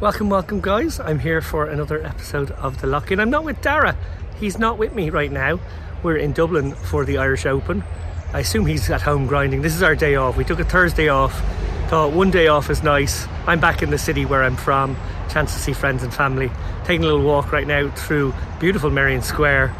Welcome, welcome, guys. I'm here for another episode of The Lock In. I'm not with Dara, he's not with me right now. We're in Dublin for the Irish Open. I assume he's at home grinding. This is our day off. We took a Thursday off, thought one day off is nice. I'm back in the city where I'm from, chance to see friends and family. Taking a little walk right now through beautiful Merrion Square.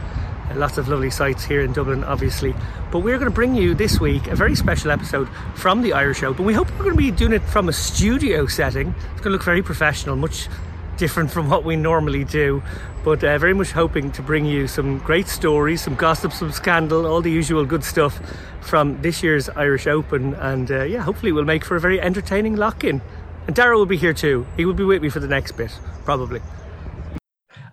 Lots of lovely sights here in Dublin, obviously. But we're going to bring you this week a very special episode from the Irish Open. We hope we're going to be doing it from a studio setting. It's going to look very professional, much different from what we normally do. But uh, very much hoping to bring you some great stories, some gossip, some scandal, all the usual good stuff from this year's Irish Open. And uh, yeah, hopefully we'll make for a very entertaining lock in. And Dara will be here too. He will be with me for the next bit, probably.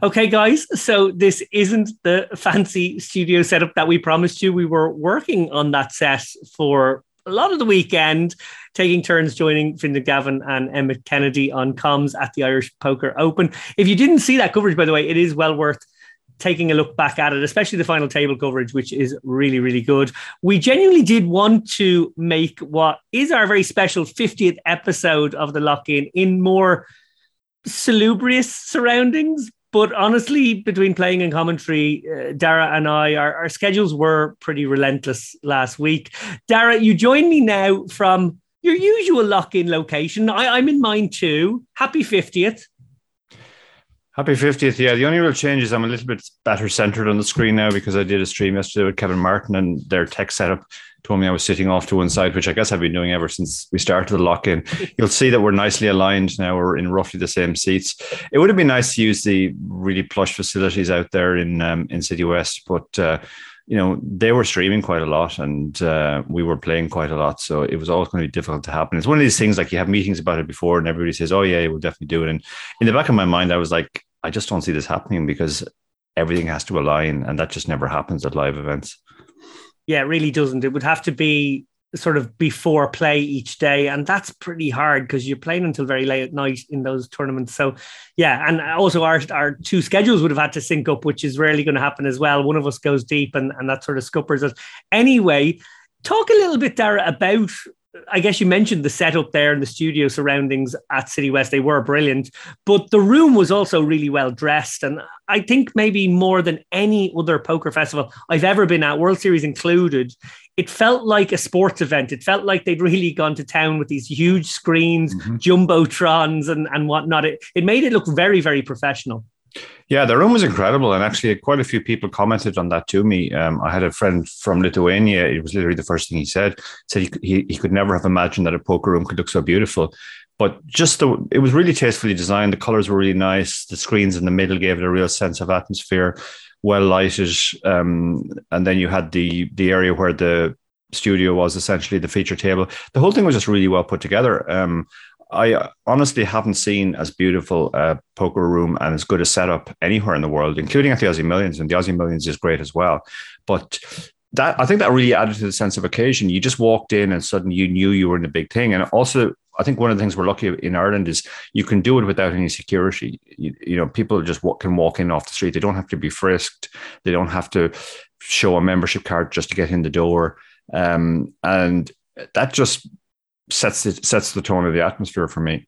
Okay, guys, so this isn't the fancy studio setup that we promised you. We were working on that set for a lot of the weekend, taking turns joining Fintan Gavin and Emmett Kennedy on comms at the Irish Poker Open. If you didn't see that coverage, by the way, it is well worth taking a look back at it, especially the final table coverage, which is really, really good. We genuinely did want to make what is our very special 50th episode of the lock in in more salubrious surroundings, but honestly, between playing and commentary, uh, Dara and I, our, our schedules were pretty relentless last week. Dara, you join me now from your usual lock in location. I, I'm in mine too. Happy 50th. Happy 50th. Yeah. The only real change is I'm a little bit better centered on the screen now because I did a stream yesterday with Kevin Martin and their tech setup told me I was sitting off to one side, which I guess I've been doing ever since we started the lock in. You'll see that we're nicely aligned now. We're in roughly the same seats. It would have been nice to use the really plush facilities out there in um, in City West, but uh, you know they were streaming quite a lot and uh, we were playing quite a lot, so it was always going to be difficult to happen. It's one of these things like you have meetings about it before, and everybody says, "Oh yeah, we'll definitely do it." And in the back of my mind, I was like, I just don't see this happening because everything has to align, and that just never happens at live events. Yeah, it really doesn't. It would have to be sort of before play each day, and that's pretty hard because you're playing until very late at night in those tournaments. So, yeah, and also our our two schedules would have had to sync up, which is rarely going to happen as well. One of us goes deep, and and that sort of scuppers us. Anyway, talk a little bit, Dara, about I guess you mentioned the setup there and the studio surroundings at City West. They were brilliant, but the room was also really well dressed. And I think maybe more than any other poker festival I've ever been at, World Series included, it felt like a sports event. It felt like they'd really gone to town with these huge screens, mm-hmm. jumbotrons, and, and whatnot. It, it made it look very, very professional. Yeah, the room was incredible, and actually, quite a few people commented on that to me. Um, I had a friend from Lithuania; it was literally the first thing he said. Said he, he, he could never have imagined that a poker room could look so beautiful. But just the, it was really tastefully designed. The colors were really nice. The screens in the middle gave it a real sense of atmosphere, well lighted. Um, and then you had the the area where the studio was essentially the feature table. The whole thing was just really well put together. Um, I honestly haven't seen as beautiful a poker room and as good a setup anywhere in the world, including at the Aussie Millions. And the Aussie Millions is great as well. But that I think that really added to the sense of occasion. You just walked in and suddenly you knew you were in a big thing. And also, I think one of the things we're lucky in Ireland is you can do it without any security. You, you know, people just can walk in off the street. They don't have to be frisked. They don't have to show a membership card just to get in the door. Um, and that just sets it sets the tone of the atmosphere for me.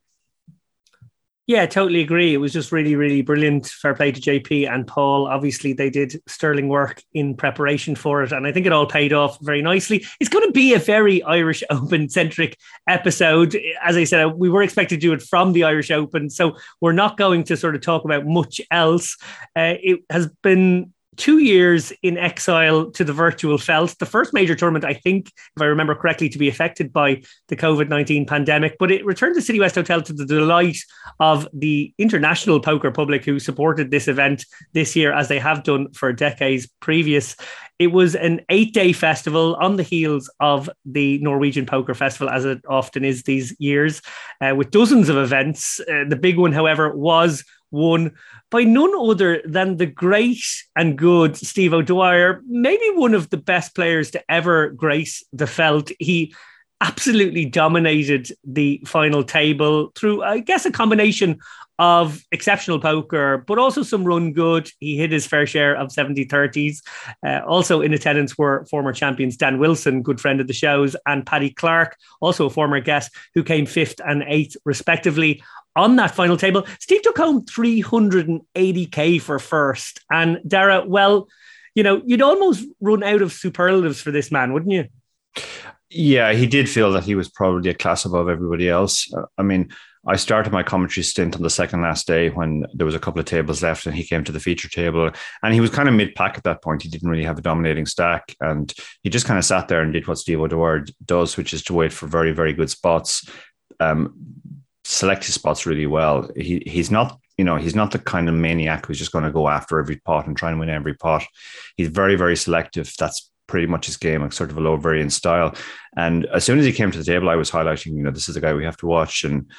Yeah, totally agree. It was just really, really brilliant. Fair play to JP and Paul. Obviously, they did sterling work in preparation for it, and I think it all paid off very nicely. It's going to be a very Irish Open centric episode. As I said, we were expected to do it from the Irish Open, so we're not going to sort of talk about much else. Uh, it has been two years in exile to the virtual felt. The first major tournament, I think, if I remember correctly, to be affected by the COVID 19 pandemic. But it returned the City West Hotel to the delight of the international poker public who supported this event this year, as they have done for decades previous. It was an eight day festival on the heels of the Norwegian Poker Festival, as it often is these years, uh, with dozens of events. Uh, the big one, however, was won by none other than the great and good Steve O'Dwyer, maybe one of the best players to ever grace the felt. He absolutely dominated the final table through, I guess, a combination of exceptional poker, but also some run good. He hit his fair share of 70 30s. Uh, also in attendance were former champions Dan Wilson, good friend of the shows, and Paddy Clark, also a former guest, who came fifth and eighth, respectively. On that final table. Steve took home 380k for first. And Dara, well, you know, you'd almost run out of superlatives for this man, wouldn't you? Yeah, he did feel that he was probably a class above everybody else. I mean, I started my commentary stint on the second last day when there was a couple of tables left and he came to the feature table and he was kind of mid pack at that point. He didn't really have a dominating stack and he just kind of sat there and did what Steve O'Dwyer does, which is to wait for very, very good spots, um, select his spots really well. He, he's not, you know, he's not the kind of maniac who's just going to go after every pot and try and win every pot. He's very, very selective. That's pretty much his game, like sort of a low variant style. And as soon as he came to the table, I was highlighting, you know, this is the guy we have to watch. And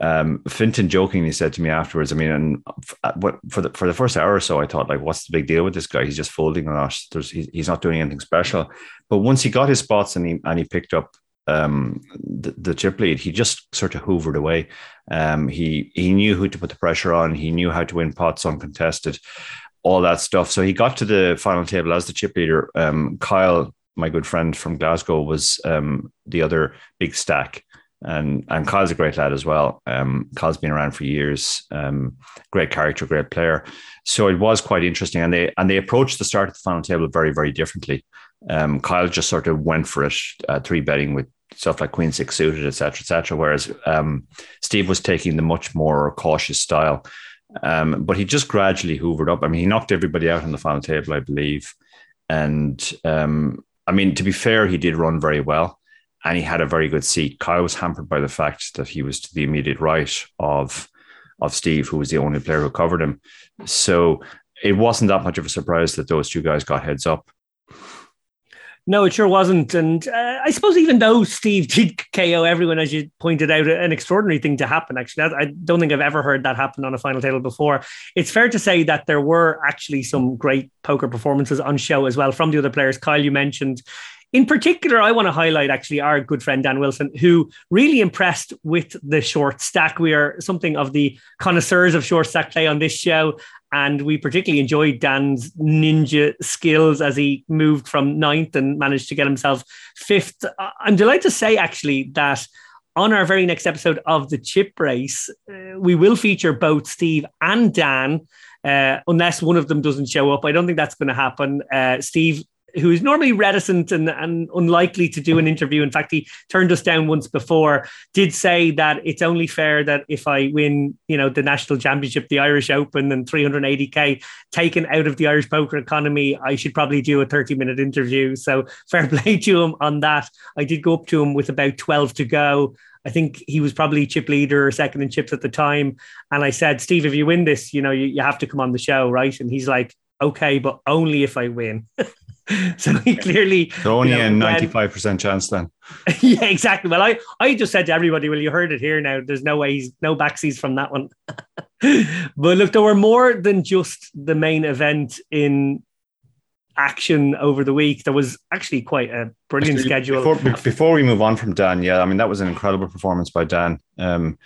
um, Fintan jokingly said to me afterwards, I mean, and uh, what for the for the first hour or so, I thought like, what's the big deal with this guy? He's just folding a lot. There's he's not doing anything special. But once he got his spots and he and he picked up um, the, the chip lead, he just sort of hoovered away. Um, he he knew who to put the pressure on. He knew how to win pots uncontested, all that stuff. So he got to the final table as the chip leader. Um, Kyle, my good friend from Glasgow, was um, the other big stack and and Kyle's a great lad as well. Um, Kyle's been around for years. Um, great character, great player. So it was quite interesting, and they and they approached the start of the final table very very differently. Um, Kyle just sort of went for it, uh, three betting with stuff like Queen Six suited, etc., etc. Whereas um, Steve was taking the much more cautious style. Um, but he just gradually hoovered up. I mean, he knocked everybody out on the final table, I believe. And um, I mean, to be fair, he did run very well and he had a very good seat. Kyle was hampered by the fact that he was to the immediate right of of Steve, who was the only player who covered him. So it wasn't that much of a surprise that those two guys got heads up. No, it sure wasn't. And uh, I suppose even though Steve did KO everyone, as you pointed out, an extraordinary thing to happen. Actually, I don't think I've ever heard that happen on a final table before. It's fair to say that there were actually some great poker performances on show as well from the other players. Kyle, you mentioned in particular, I want to highlight actually our good friend Dan Wilson, who really impressed with the short stack. We are something of the connoisseurs of short stack play on this show. And we particularly enjoyed Dan's ninja skills as he moved from ninth and managed to get himself fifth. I'm delighted to say, actually, that on our very next episode of the chip race, uh, we will feature both Steve and Dan. Uh, unless one of them doesn't show up. I don't think that's going to happen. Uh, Steve who is normally reticent and, and unlikely to do an interview. In fact, he turned us down once before, did say that it's only fair that if I win, you know, the national championship, the Irish Open and 380K taken out of the Irish poker economy, I should probably do a 30 minute interview. So fair play to him on that. I did go up to him with about 12 to go. I think he was probably chip leader or second in chips at the time. And I said, Steve, if you win this, you know, you, you have to come on the show, right? And he's like, okay, but only if I win. so he clearly so only you know, a ninety five percent chance then. yeah, exactly. Well, I I just said to everybody, well, you heard it here now. There's no way he's no backsies from that one. but look, there were more than just the main event in action over the week. There was actually quite a brilliant schedule. Before, before we move on from Dan, yeah, I mean that was an incredible performance by Dan. Um,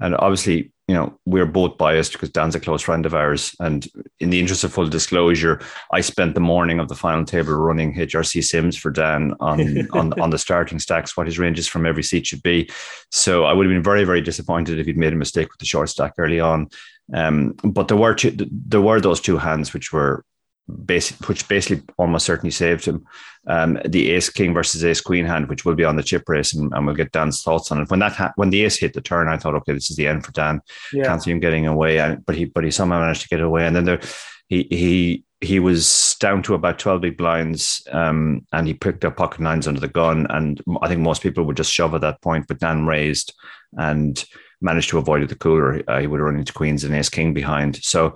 and obviously, you know, we're both biased because Dan's a close friend of ours. And in the interest of full disclosure, I spent the morning of the final table running HRC Sims for Dan on, on, on the starting stacks, what his ranges from every seat should be. So I would have been very, very disappointed if he'd made a mistake with the short stack early on. Um, but there were two, there were those two hands which were basic, which basically almost certainly saved him. Um, the Ace King versus Ace Queen hand, which will be on the chip race, and, and we'll get Dan's thoughts on it. When that ha- when the Ace hit the turn, I thought, okay, this is the end for Dan. Yeah. Can't see him getting away, and, but he but he somehow managed to get away. And then there, he he he was down to about 12 big blinds um, and he picked up pocket nines under the gun. And I think most people would just shove at that point, but Dan raised and managed to avoid the cooler. Uh, he would run into queens and ace king behind. So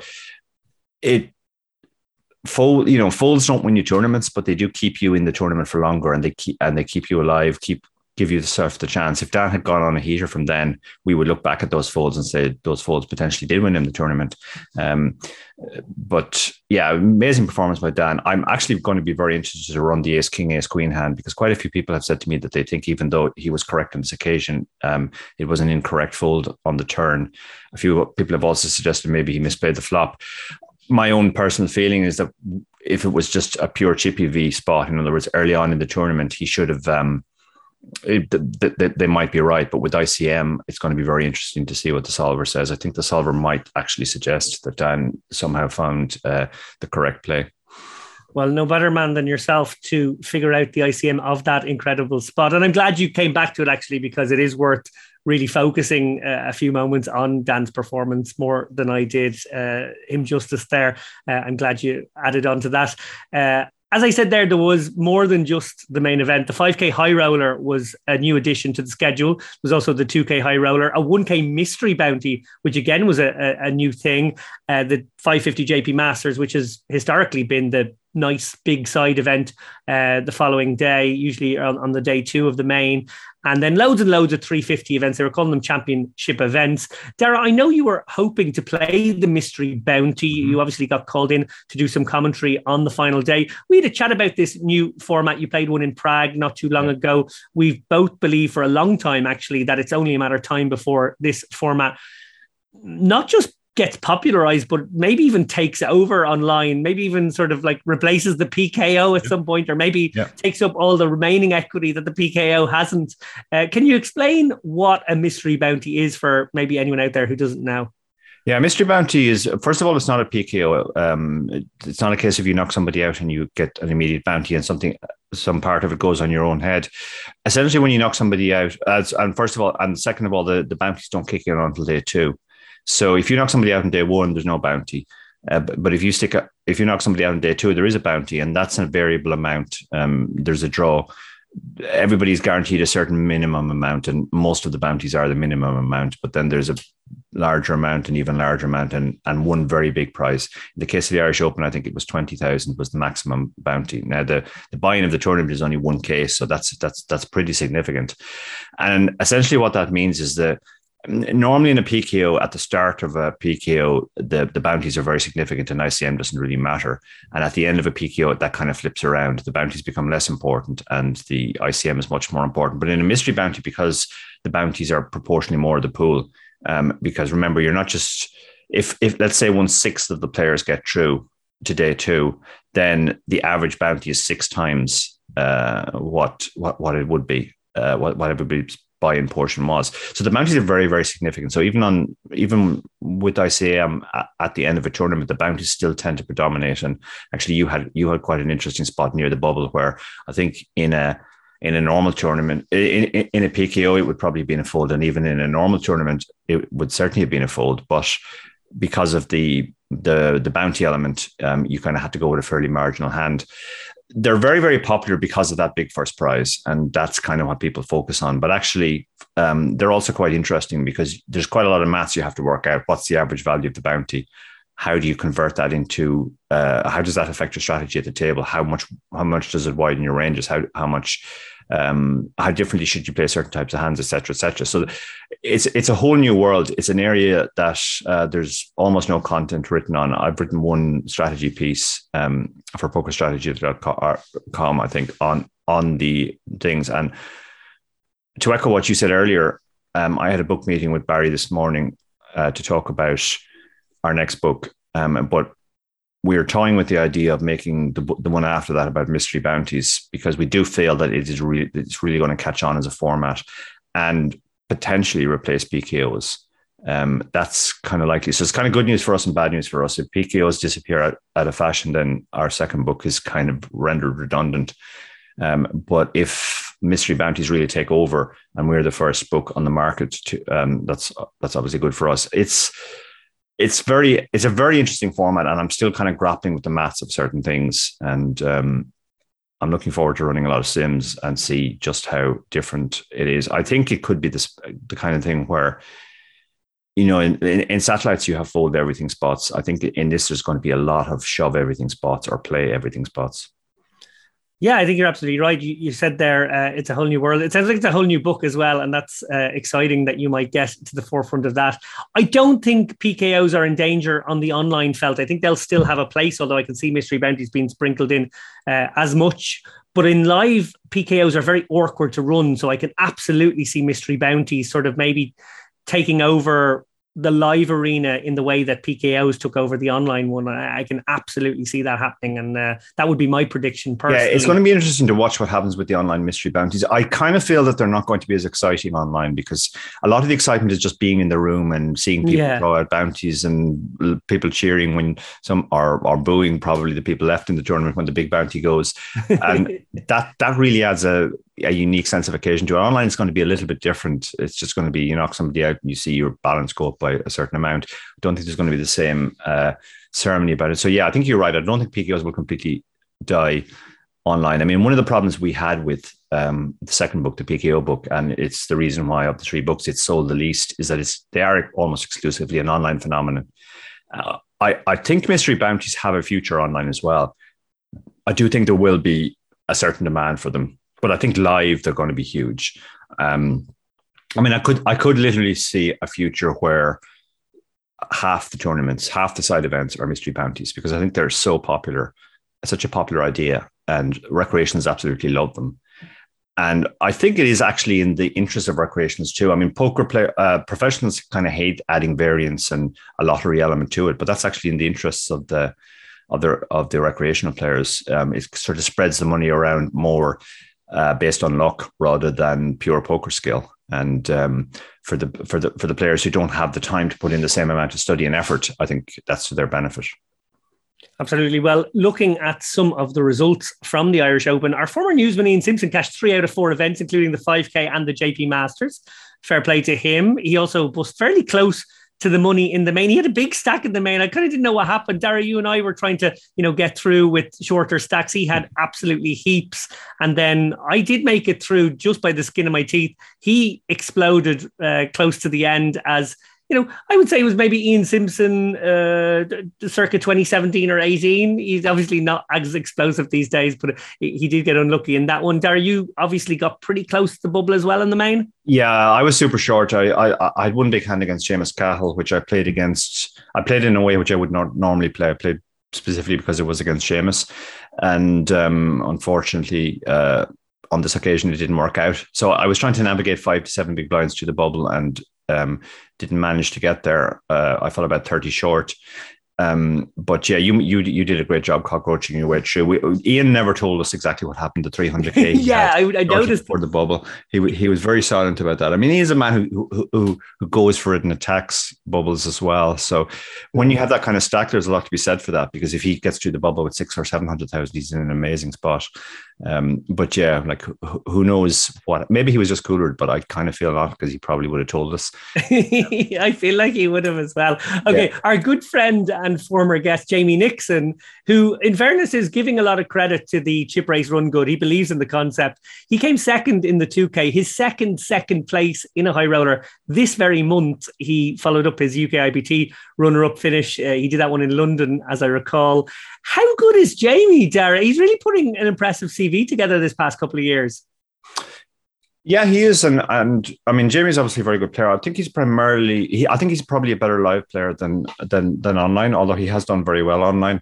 it fold you know folds don't win you tournaments but they do keep you in the tournament for longer and they keep and they keep you alive keep give you the surf the chance. If dan had gone on a heater from then we would look back at those folds and say those folds potentially did win him the tournament. Um, but yeah amazing performance by dan. I'm actually going to be very interested to run the ace king ace queen hand because quite a few people have said to me that they think even though he was correct on this occasion um, it was an incorrect fold on the turn. A few people have also suggested maybe he misplayed the flop my own personal feeling is that if it was just a pure chip EV spot, in other words, early on in the tournament, he should have um, it, they, they might be right, but with ICM, it's going to be very interesting to see what the solver says. I think the solver might actually suggest that Dan somehow found uh, the correct play. Well, no better man than yourself to figure out the ICM of that incredible spot. And I'm glad you came back to it actually, because it is worth really focusing uh, a few moments on Dan's performance more than I did uh, him justice there. Uh, I'm glad you added on to that. Uh, as I said there, there was more than just the main event. The 5K high roller was a new addition to the schedule. There was also the 2K high roller, a 1K mystery bounty, which again was a, a, a new thing. Uh, the 550 JP Masters, which has historically been the nice big side event uh, the following day, usually on, on, the day two of the main. And then loads and loads of 350 events. They were calling them championship events. Dara, I know you were hoping to play the mystery bounty. Mm-hmm. You obviously got called in to do some commentary on the final day. We had a chat about this new format. You played one in Prague not too long yeah. ago. We've both believed for a long time, actually, that it's only a matter of time before this format not just gets popularized, but maybe even takes over online, maybe even sort of like replaces the PKO at yeah. some point, or maybe yeah. takes up all the remaining equity that the PKO hasn't. Uh, can you explain what a mystery bounty is for maybe anyone out there who doesn't know? Yeah, mystery bounty is first of all, it's not a PKO. Um, it's not a case of you knock somebody out and you get an immediate bounty and something, some part of it goes on your own head. Essentially, when you knock somebody out, as and first of all, and second of all, the, the bounties don't kick in until day two. So if you knock somebody out on day one, there's no bounty. Uh, but, if you stick, if you knock somebody out on day two, there is a bounty, and that's a variable amount. Um, there's a draw. Everybody's guaranteed a certain minimum amount, and most of the bounties are the minimum amount. But then there's a larger amount, and even larger amount, and and one very big prize. In the case of the Irish Open, I think it was twenty thousand was the maximum bounty. Now the the buy-in of the tournament is only one case, so that's that's that's pretty significant. And essentially, what that means is that normally in a PKO at the start of a PKO, the, the bounties are very significant and ICM doesn't really matter. And at the end of a PKO, that kind of flips around. The bounties become less important and the ICM is much more important. But in a mystery bounty, because the bounties are proportionally more of the pool, um, because remember, you're not just if if let's say one sixth of the players get through to day two, then the average bounty is six times uh, what what what it would be. Uh, what, what everybody's buy-in portion was. So the bounties are very, very significant. So even on even with ICM at the end of a tournament, the bounties still tend to predominate. And actually, you had you had quite an interesting spot near the bubble where I think in a in a normal tournament, in, in, a PKO, it would probably be in a fold, and even in a normal tournament, it would certainly have been a fold. But because of the the the bounty element, um, you kind of had to go with a fairly marginal hand they're very very popular because of that big first prize and that's kind of what people focus on. But actually um, they're also quite interesting because there's quite a lot of maths you have to work out. What's the average value of the bounty? How do you convert that into uh, how does that affect your strategy at the table? How much how much does it widen your ranges? How how much um, how differently should you play certain types of hands, etc., etc. So it's it's a whole new world. It's an area that uh, there's almost no content written on. I've written one strategy piece um, for pokerstrategy.com, I think, on on the things. And to echo what you said earlier, um, I had a book meeting with Barry this morning uh, to talk about our next book. Um, but we are toying with the idea of making the, the one after that about mystery bounties because we do feel that it is really it's really going to catch on as a format and potentially replace PKOs. Um, that's kind of likely. So it's kind of good news for us and bad news for us. If PKOs disappear out, out of fashion, then our second book is kind of rendered redundant. Um, but if mystery bounties really take over and we're the first book on the market, to, um, that's that's obviously good for us. It's it's very it's a very interesting format and i'm still kind of grappling with the maths of certain things and um, i'm looking forward to running a lot of sims and see just how different it is. I think it could be this the kind of thing where you know in, in, in satellites you have fold everything spots. I think in this there's going to be a lot of shove everything spots or play everything spots yeah, I think you're absolutely right. You, you said there, uh, it's a whole new world. It sounds like it's a whole new book as well, and that's uh, exciting that you might get to the forefront of that. I don't think PKOs are in danger on the online felt. I think they'll still have a place, although I can see mystery bounties being sprinkled in uh, as much. But in live, PKOs are very awkward to run, so I can absolutely see mystery bounties sort of maybe taking over the live arena in the way that PKOs took over the online one. I, can absolutely see that happening, and uh, that would be my prediction. Personally, yeah, it's going to be interesting to watch what happens with the online mystery bounties. I kind of feel that they're not going to be as exciting online because a lot of the excitement is just being in the room and seeing people yeah. throw out bounties and people cheering when some are are booing probably the people left in the tournament when the big bounty goes, and that that really adds a a unique sense of occasion to it. Online is going to be a little bit different. It's just going to be you knock somebody out and you see your balance go up by a certain amount. I don't think there's going to be the same uh, ceremony about it. So yeah, I think you're right. I don't think PKOs will completely die online. I mean, one of the problems we had with um, the second book, the PKO book, and it's the reason why of the three books it's sold the least, is that it's they are almost exclusively an online phenomenon. Uh, I I think mystery bounties have a future online as well. I do think there will be a certain demand for them but I think live they're going to be huge. Um, I mean, I could I could literally see a future where half the tournaments, half the side events are mystery bounties because I think they're so popular, such a popular idea, and recreations absolutely love them. And I think it is actually in the interest of recreations too. I mean, poker player uh, professionals kind of hate adding variance and a lottery element to it, but that's actually in the interests of the of the of the recreational players. Um, it sort of spreads the money around more uh, based on luck rather than pure poker skill. And um, for the for the for the players who don't have the time to put in the same amount of study and effort, I think that's to their benefit. Absolutely. Well, looking at some of the results from the Irish Open, our former newsman Ian Simpson cashed three out of four events, including the 5K and the JP Masters. Fair play to him. He also was fairly close to the money in the main. He had a big stack in the main. I kind of didn't know what happened. Dara, you and I were trying to, you know, get through with shorter stacks. He had absolutely heaps. And then I did make it through just by the skin of my teeth. He exploded uh, close to the end as you know, I would say it was maybe Ian Simpson, uh, circa 2017 or 18. He's obviously not as explosive these days, but he did get unlucky in that one. Dara, you obviously got pretty close to the bubble as well in the main. Yeah, I was super short. I I, I had one big hand against Seamus Cahill, which I played against. I played in a way which I would not normally play. I played specifically because it was against Seamus, and um, unfortunately. Uh, on this occasion, it didn't work out. So I was trying to navigate five to seven big blinds to the bubble, and um, didn't manage to get there. Uh, I fell about 30 short. Um, but yeah, you you you did a great job cockroaching your way through. We, Ian never told us exactly what happened to 300k. yeah, I, I noticed for the bubble. He he was very silent about that. I mean, he is a man who who who, who goes for it and attacks bubbles as well. So when you have that kind of stack, there's a lot to be said for that because if he gets through the bubble with six or seven hundred thousand, he's in an amazing spot. Um, but yeah, like who knows what? Maybe he was just cooler, but I kind of feel not because he probably would have told us. I feel like he would have as well. Okay, yeah. our good friend and former guest Jamie Nixon, who, in fairness, is giving a lot of credit to the chip race run good. He believes in the concept. He came second in the 2K, his second second place in a high roller this very month. He followed up his UK IPT runner up finish. Uh, he did that one in London, as I recall. How good is Jamie, Dara? He's really putting an impressive CV together this past couple of years. Yeah, he is, and and I mean, Jamie's obviously a very good player. I think he's primarily, he, I think he's probably a better live player than than than online. Although he has done very well online,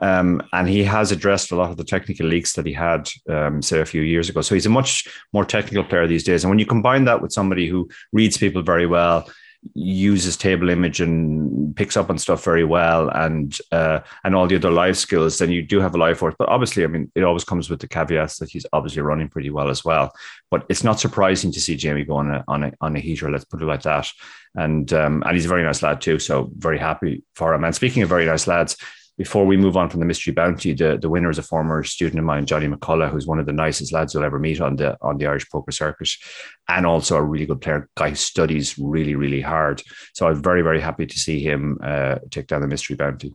um, and he has addressed a lot of the technical leaks that he had, um, say, a few years ago. So he's a much more technical player these days. And when you combine that with somebody who reads people very well, uses table image and picks up on stuff very well and uh, and all the other live skills, then you do have a live force. But obviously, I mean, it always comes with the caveats that he's obviously running pretty well as well. But it's not surprising to see Jamie go on a on a, on a heater. Let's put it like that. And um, and he's a very nice lad too. So very happy for him. And speaking of very nice lads, before we move on from the mystery bounty, the, the winner is a former student of mine, Johnny McCullough, who's one of the nicest lads you'll ever meet on the on the Irish poker circuit, and also a really good player. Guy studies really, really hard. So I'm very, very happy to see him uh, take down the mystery bounty.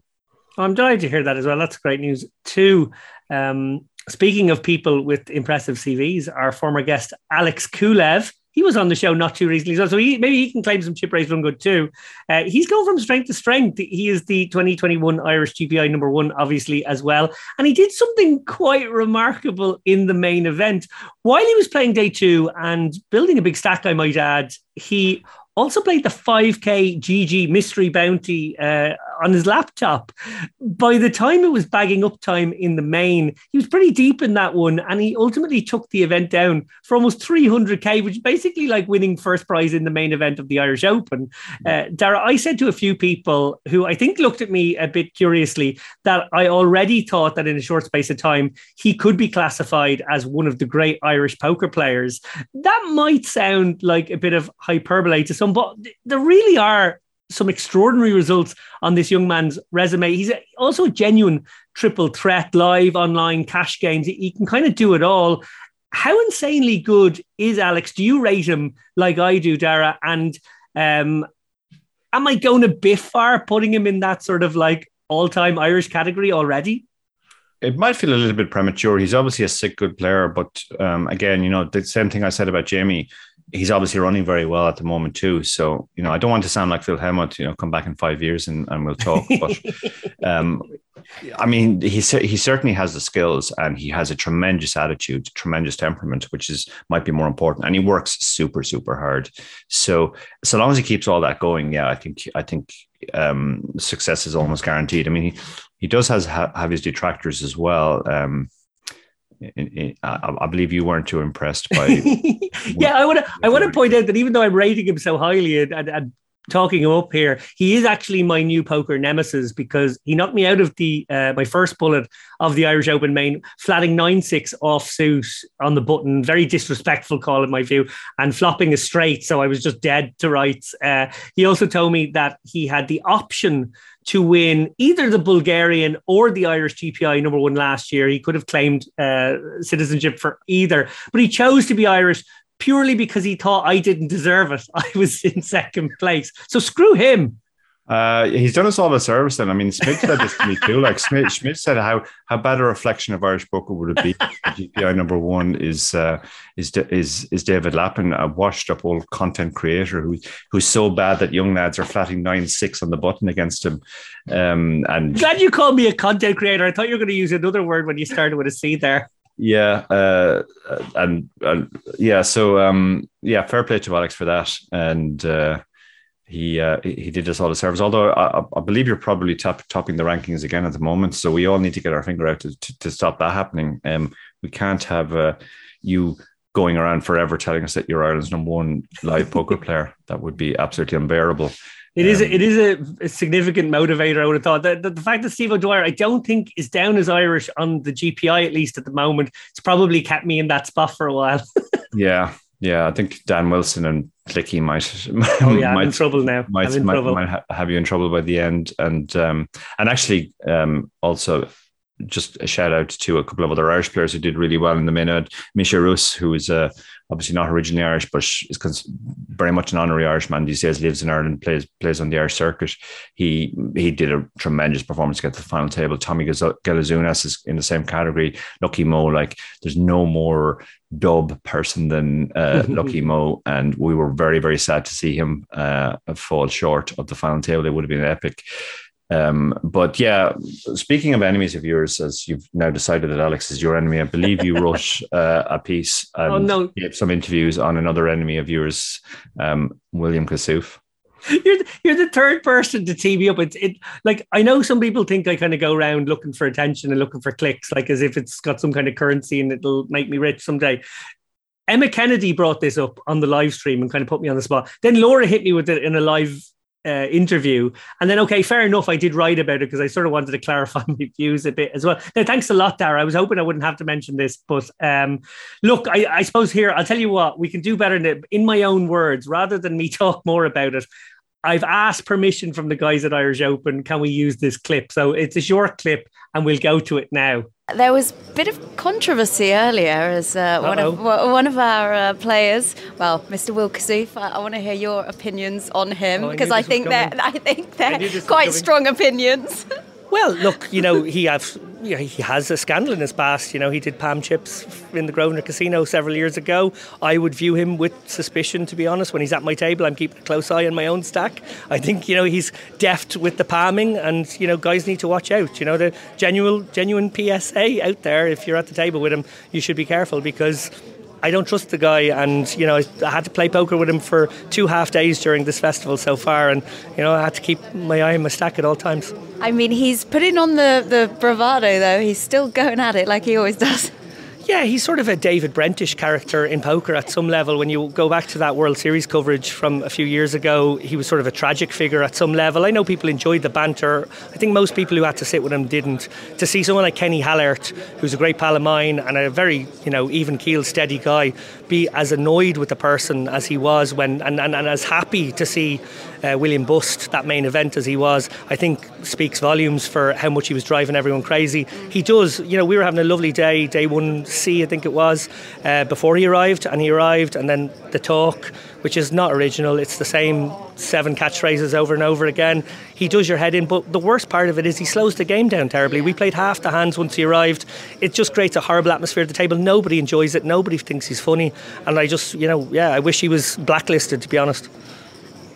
I'm delighted to hear that as well. That's great news too. Um, speaking of people with impressive CVs, our former guest Alex Kulev he was on the show not too recently, so, he, maybe he can claim some chip race run good too. Uh, he's going from strength to strength. He is the 2021 Irish GPI number one, obviously as well, and he did something quite remarkable in the main event while he was playing day two and building a big stack. I might add, he also played the 5K GG Mystery Bounty uh, on his laptop. By the time it was bagging up time in the main, he was pretty deep in that one, and he ultimately took the event down for almost 300k, which is basically like winning first prize in the main event of the Irish Open. Uh, Dara, I said to a few people who I think looked at me a bit curiously that I already thought that in a short space of time he could be classified as one of the great Irish poker players. That might sound like a bit of hyperbole to some, but there really are some extraordinary results on this young man's resume. He's also a genuine triple threat, live, online, cash games. He can kind of do it all. How insanely good is Alex? Do you rate him like I do, Dara? And um, am I going a bit far putting him in that sort of like all time Irish category already? It might feel a little bit premature. He's obviously a sick good player, but um, again, you know, the same thing I said about Jamie he's obviously running very well at the moment too. So you know, I don't want to sound like Phil Hellmuth. You know, come back in five years and, and we'll talk. But um, I mean, he he certainly has the skills and he has a tremendous attitude, tremendous temperament, which is might be more important. And he works super super hard. So so long as he keeps all that going, yeah, I think I think um, success is almost guaranteed. I mean, he he does has have his detractors as well. Um, Uh, I, I, believe you weren't too impressed by. yeah, I want to. I want to point out that even though I'm rating him so highly and, and, and, talking him up here, he is actually my new poker nemesis because he knocked me out of the uh, my first bullet of the Irish Open main, flatting nine six off suit on the button. Very disrespectful call in my view, and flopping a straight. So I was just dead to rights. Uh, he also told me that he had the option to win either the Bulgarian or the Irish GPI number one last year. He could have claimed uh, citizenship for either, but he chose to be Irish purely because he thought I didn't deserve it. I was in second place. So screw him. Uh, he's done us all a service then. I mean, Smith said this to me too. Like Smith, Smith said how how bad a reflection of Irish poker would it be? GPI number one is uh, is is is David Lappin, a washed up old content creator who who's so bad that young lads are flatting nine six on the button against him. Um, and glad you called me a content creator. I thought you were going to use another word when you started with a C there. Yeah, uh, and, and yeah, so um, yeah, fair play to Alex for that, and. Uh, he uh, he did us all the service. Although I, I, believe you're probably top, topping the rankings again at the moment, so we all need to get our finger out to, to, to stop that happening. Um, we can't have uh, you going around forever telling us that you're Ireland's number one live poker player. That would be absolutely unbearable. It um, is. A, it is a, a, significant motivator. I would have thought that the, the, fact that Steve O'Dwyer, I don't think, is down as Irish on the GPI at least at the moment. It's probably kept me in that spot for a while. yeah, yeah. I think Dan Wilson and clicky might oh yeah might, I'm in trouble now might, in might, trouble. might have you in trouble by the end and um and actually um also just a shout out to a couple of other Irish players who did really well in the minute. Mircea Rus, who is uh, obviously not originally Irish, but is very much an honorary Irishman these days, lives in Ireland, plays plays on the Irish circuit. He he did a tremendous performance to get to the final table. Tommy Gelazunas is in the same category. Lucky Mo, like there's no more dub person than uh, Lucky Mo, and we were very very sad to see him uh, fall short of the final table. It would have been epic. Um, but yeah, speaking of enemies of yours, as you've now decided that Alex is your enemy, I believe you wrote uh, a piece and oh, no. gave some interviews on another enemy of yours, um, William Kassouf. You're the, you're the third person to tee me up. It's it like I know some people think I kind of go around looking for attention and looking for clicks, like as if it's got some kind of currency and it'll make me rich someday. Emma Kennedy brought this up on the live stream and kind of put me on the spot. Then Laura hit me with it in a live uh, interview. And then, okay, fair enough. I did write about it because I sort of wanted to clarify my views a bit as well. Now, thanks a lot, Dara. I was hoping I wouldn't have to mention this, but um, look, I, I, suppose here, I'll tell you what, we can do better in, in my own words rather than me talk more about it. I've asked permission from the guys at Irish Open. Can we use this clip? So it's a short clip and we'll go to it now. There was a bit of controversy earlier as uh, one, of, one of our uh, players, well, Mr. Kassouf, I, I want to hear your opinions on him because oh, I, I, think that I think they're quite strong opinions. Well, look, you know, he have you know, he has a scandal in his past. You know, he did palm chips in the Grosvenor Casino several years ago. I would view him with suspicion, to be honest. When he's at my table, I'm keeping a close eye on my own stack. I think you know he's deft with the palming, and you know, guys need to watch out. You know, the genuine genuine PSA out there. If you're at the table with him, you should be careful because I don't trust the guy, and you know I had to play poker with him for two half days during this festival so far, and you know I had to keep my eye on my stack at all times. I mean, he's putting on the the bravado though. He's still going at it like he always does. Yeah, he's sort of a David Brentish character in poker at some level. When you go back to that World Series coverage from a few years ago, he was sort of a tragic figure at some level. I know people enjoyed the banter. I think most people who had to sit with him didn't. To see someone like Kenny Hallaert, who's a great pal of mine and a very, you know, even keel, steady guy, be as annoyed with the person as he was when, and, and, and as happy to see uh, William Bust, that main event as he was, I think speaks volumes for how much he was driving everyone crazy. He does, you know, we were having a lovely day, day one C, I think it was, uh, before he arrived, and he arrived, and then the talk, which is not original, it's the same seven catchphrases over and over again. He does your head in, but the worst part of it is he slows the game down terribly. We played half the hands once he arrived. It just creates a horrible atmosphere at the table. Nobody enjoys it, nobody thinks he's funny, and I just, you know, yeah, I wish he was blacklisted, to be honest.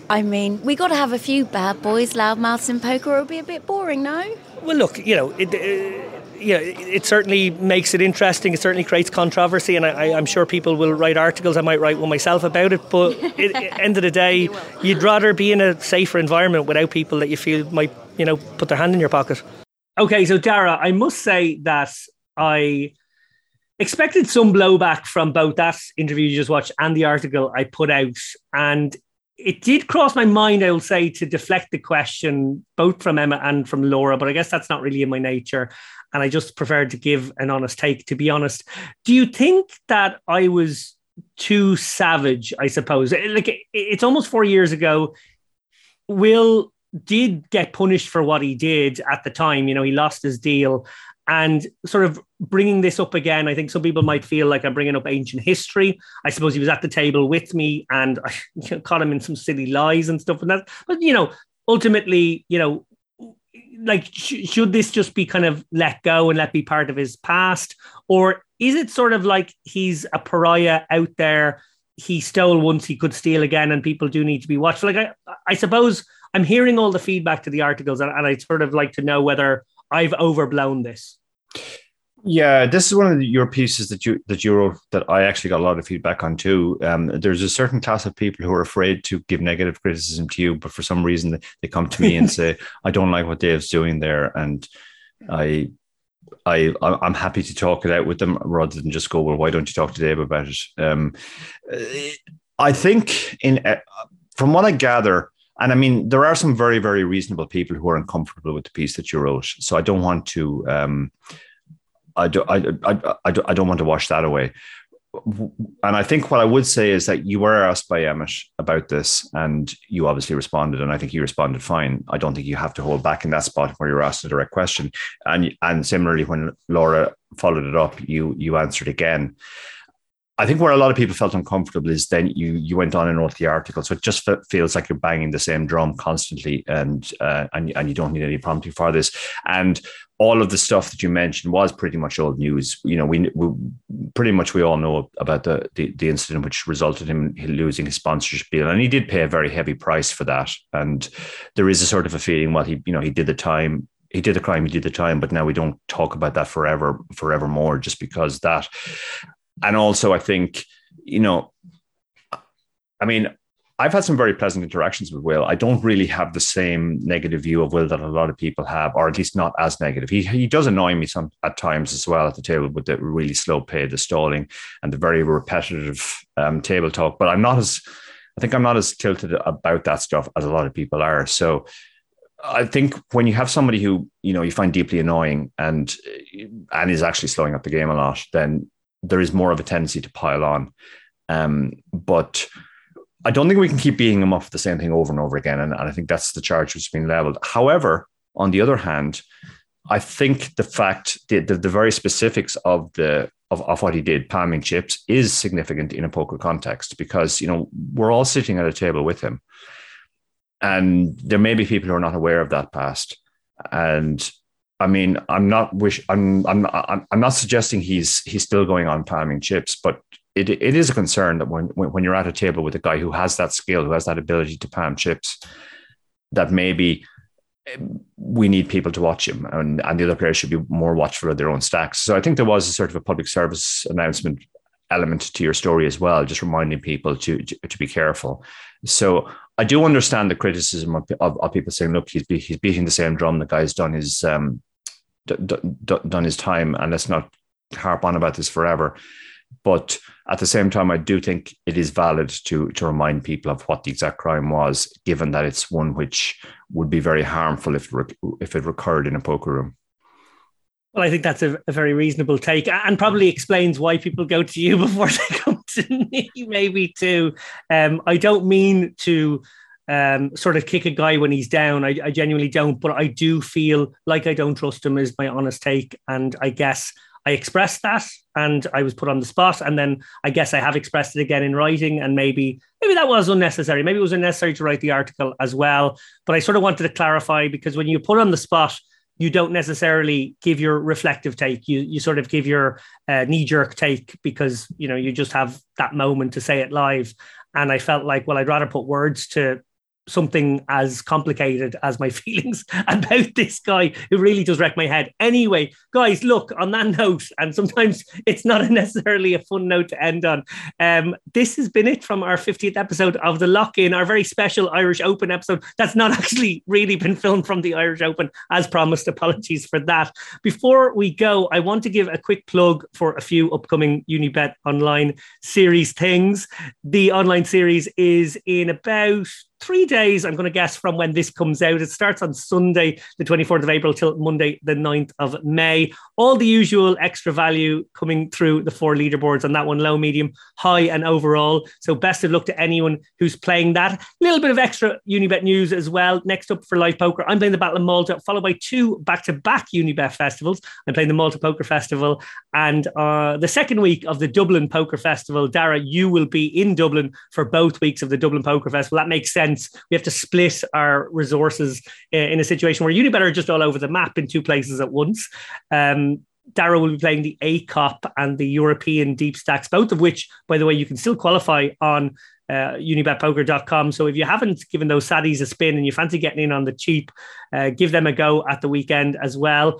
I mean, we got to have a few bad boys, loudmouths in poker, or it'll be a bit boring, no? Well, look, you know, it, uh, you know, it certainly makes it interesting. It certainly creates controversy, and I, am sure people will write articles. I might write one myself about it. But at end of the day, you'd rather be in a safer environment without people that you feel might, you know, put their hand in your pocket. Okay, so Dara, I must say that I expected some blowback from both that interview you just watched and the article I put out, and it did cross my mind, I will say, to deflect the question both from Emma and from Laura, but I guess that's not really in my nature. And I just preferred to give an honest take, to be honest. Do you think that I was too savage, I suppose? Like, it's almost four years ago. Will did get punished for what he did at the time. You know, he lost his deal and sort of bringing this up again, I think some people might feel like I'm bringing up ancient history. I suppose he was at the table with me and I caught him in some silly lies and stuff and that. But, you know, ultimately, you know, like, sh- should this just be kind of let go and let be part of his past? Or is it sort of like he's a pariah out there? He stole once, he could steal again, and people do need to be watched. Like, I, I suppose I'm hearing all the feedback to the articles, and, and I'd sort of like to know whether I've overblown this. Yeah, this is one of the, your pieces that you that you wrote that I actually got a lot of feedback on too. Um, there's a certain class of people who are afraid to give negative criticism to you, but for some reason they come to me and say, "I don't like what Dave's doing there," and I, I, I'm happy to talk it out with them rather than just go, "Well, why don't you talk to Dave about it?" Um, I think in uh, from what I gather, and I mean, there are some very, very reasonable people who are uncomfortable with the piece that you wrote. So I don't want to, um, I, do, I, I, I, I don't want to wash that away. And I think what I would say is that you were asked by Emmett about this, and you obviously responded, and I think you responded fine. I don't think you have to hold back in that spot where you're asked a direct question. And and similarly, when Laura followed it up, you you answered again. I think where a lot of people felt uncomfortable is then you you went on and wrote the article, so it just feels like you're banging the same drum constantly, and uh, and and you don't need any prompting for this. And all of the stuff that you mentioned was pretty much old news. You know, we, we pretty much we all know about the, the, the incident which resulted in him losing his sponsorship deal, and he did pay a very heavy price for that. And there is a sort of a feeling, well, he you know he did the time he did the crime, he did the time, but now we don't talk about that forever, forevermore, just because that and also I think you know, I mean, I've had some very pleasant interactions with Will. I don't really have the same negative view of Will that a lot of people have, or at least not as negative. He he does annoy me some at times as well at the table with the really slow pay, the stalling, and the very repetitive um, table talk. But I'm not as I think I'm not as tilted about that stuff as a lot of people are. So I think when you have somebody who you know you find deeply annoying and and is actually slowing up the game a lot, then there is more of a tendency to pile on. Um, but I don't think we can keep beating them off the same thing over and over again. And, and I think that's the charge which has been leveled. However, on the other hand, I think the fact the, the, the very specifics of the of, of what he did, palming chips, is significant in a poker context because you know we're all sitting at a table with him, and there may be people who are not aware of that past, and I mean, I'm not wish I'm I'm I'm, I'm not suggesting he's he's still going on palming chips, but it it is a concern that when when you're at a table with a guy who has that skill, who has that ability to palm chips, that maybe we need people to watch him, and and the other players should be more watchful of their own stacks. So I think there was a sort of a public service announcement element to your story as well, just reminding people to to, to be careful. So I do understand the criticism of, of, of people saying, "Look, he's be, he's beating the same drum. The guy's done his um, d- d- done his time, and let's not harp on about this forever." But at the same time, I do think it is valid to to remind people of what the exact crime was, given that it's one which would be very harmful if if it recurred in a poker room. Well, I think that's a, a, very reasonable take and probably explains why people go to you before they come to me, maybe too. Um, I don't mean to um, sort of kick a guy when he's down. I, I, genuinely don't, but I do feel like I don't trust him, is my honest take. And I guess I expressed that and I was put on the spot. And then I guess I have expressed it again in writing. And maybe, maybe that was unnecessary. Maybe it was unnecessary to write the article as well. But I sort of wanted to clarify because when you put on the spot, you don't necessarily give your reflective take. You you sort of give your uh, knee jerk take because you know you just have that moment to say it live. And I felt like, well, I'd rather put words to something as complicated as my feelings about this guy who really does wreck my head. Anyway, guys, look, on that note, and sometimes it's not necessarily a fun note to end on, um, this has been it from our 50th episode of The Lock In, our very special Irish Open episode that's not actually really been filmed from the Irish Open, as promised. Apologies for that. Before we go, I want to give a quick plug for a few upcoming Unibet online series things. The online series is in about three days, I'm going to guess, from when this comes out. It starts on Sunday, the 24th of April, till Monday, the 9th of May. All the usual extra value coming through the four leaderboards on that one low, medium, high, and overall. So, best of luck to anyone who's playing that. A little bit of extra Unibet news as well. Next up for live poker, I'm playing the Battle of Malta, followed by two back to back Unibet festivals. I'm playing the Malta Poker Festival and uh, the second week of the Dublin Poker Festival. Dara, you will be in Dublin for both weeks of the Dublin Poker Festival. That makes sense We have to split our resources in a situation where Unibet are just all over the map in two places at once. Um, will be playing the A Cup and the European Deep Stacks, both of which, by the way, you can still qualify on uh, unibetpoker.com. So if you haven't given those saddies a spin and you fancy getting in on the cheap, uh, give them a go at the weekend as well.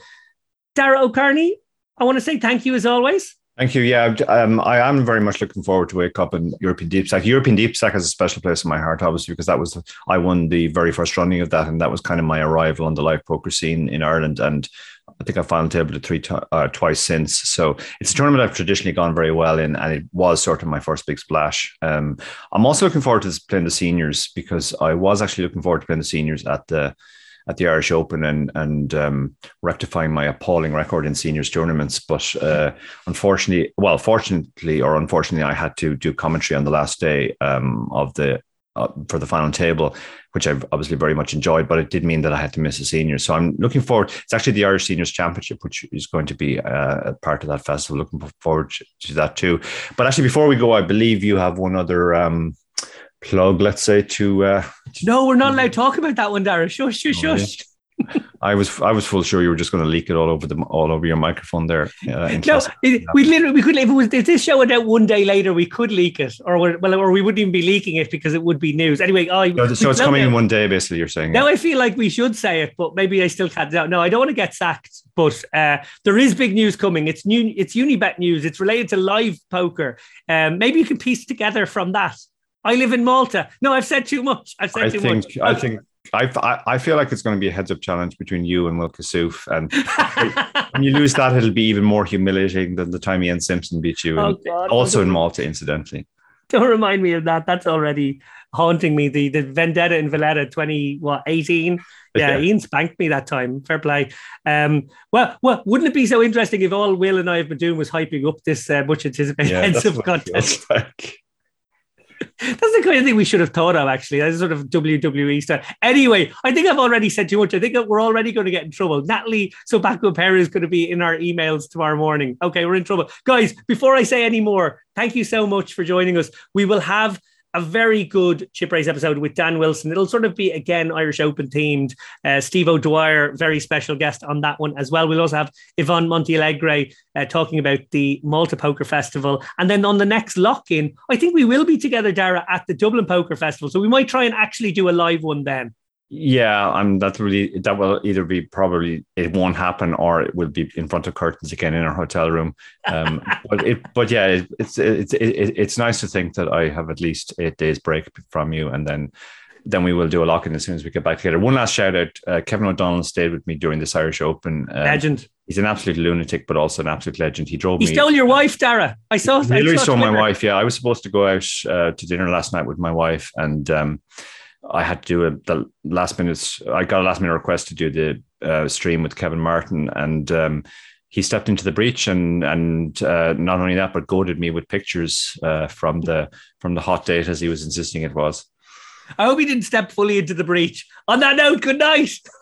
Dara O'Kearney, I want to say thank you as always. Thank you. Yeah, um, I am very much looking forward to Wake Up and European Deep Stack. European Deep Stack has a special place in my heart, obviously, because that was I won the very first running of that, and that was kind of my arrival on the live poker scene in Ireland. And I think I final table it three uh, twice since. So it's a tournament I've traditionally gone very well in, and it was sort of my first big splash. Um, I'm also looking forward to playing the seniors because I was actually looking forward to playing the seniors at the at the Irish Open and and um, rectifying my appalling record in seniors tournaments. But uh, unfortunately, well, fortunately or unfortunately, I had to do commentary on the last day um, of the uh, for the final table, which I've obviously very much enjoyed. But it did mean that I had to miss a senior. So I'm looking forward. It's actually the Irish Seniors Championship, which is going to be uh, a part of that festival. Looking forward to that too. But actually, before we go, I believe you have one other. Um, plug, let's say, to. Uh, no, we're not allowed to talk about that one, Dara. Shush, shush, oh, shush. I was I was full sure you were just going to leak it all over the all over your microphone there. Uh, no, it, we literally we could if it was if this show went out one day later, we could leak it, or well, or we wouldn't even be leaking it because it would be news anyway. I so, so it's coming in one day, basically. You're saying now. I feel like we should say it, but maybe I still can't. No, I don't want to get sacked, but uh, there is big news coming. It's new. It's Unibet news. It's related to live poker. Um, maybe you can piece together from that I live in Malta. No, I've said too much. I've said I too think, much. I think I, I feel like it's going to be a heads up challenge between you and Will Kassouf. And when you lose that, it'll be even more humiliating than the time Ian Simpson beat you. Oh, also in Malta, incidentally. Don't remind me of that. That's already haunting me. The the vendetta in Valletta 20, what, 18? Yeah, yeah, Ian spanked me that time. Fair play. Um, well, well, wouldn't it be so interesting if all Will and I have been doing was hyping up this uh, much anticipated yeah, heads up contest? Like. That's the kind of thing we should have thought of, actually. That's sort of WWE stuff. Anyway, I think I've already said too much. I think we're already going to get in trouble. Natalie Sobaku Perez is going to be in our emails tomorrow morning. Okay, we're in trouble. Guys, before I say any more, thank you so much for joining us. We will have a very good chip race episode with Dan Wilson. It'll sort of be again Irish Open themed. Uh, Steve O'Dwyer, very special guest on that one as well. We'll also have Yvonne Montealegre uh, talking about the Malta Poker Festival, and then on the next lock in, I think we will be together, Dara, at the Dublin Poker Festival. So we might try and actually do a live one then. Yeah, I'm. That really that will either be probably it won't happen or it will be in front of curtains again in our hotel room. Um, but it, but yeah, it, it's it's it, it's nice to think that I have at least eight days break from you, and then then we will do a lock in as soon as we get back together. One last shout out: uh, Kevin O'Donnell stayed with me during this Irish Open. Um, legend. He's an absolute lunatic, but also an absolute legend. He drove he me. He stole your wife, Dara. I saw. He literally stole my wife. Yeah, I was supposed to go out uh, to dinner last night with my wife, and. Um, I had to do a, the last minute. I got a last minute request to do the uh, stream with Kevin Martin, and um, he stepped into the breach and and uh, not only that, but goaded me with pictures uh, from the from the hot date as he was insisting it was. I hope he didn't step fully into the breach. On that note, good night.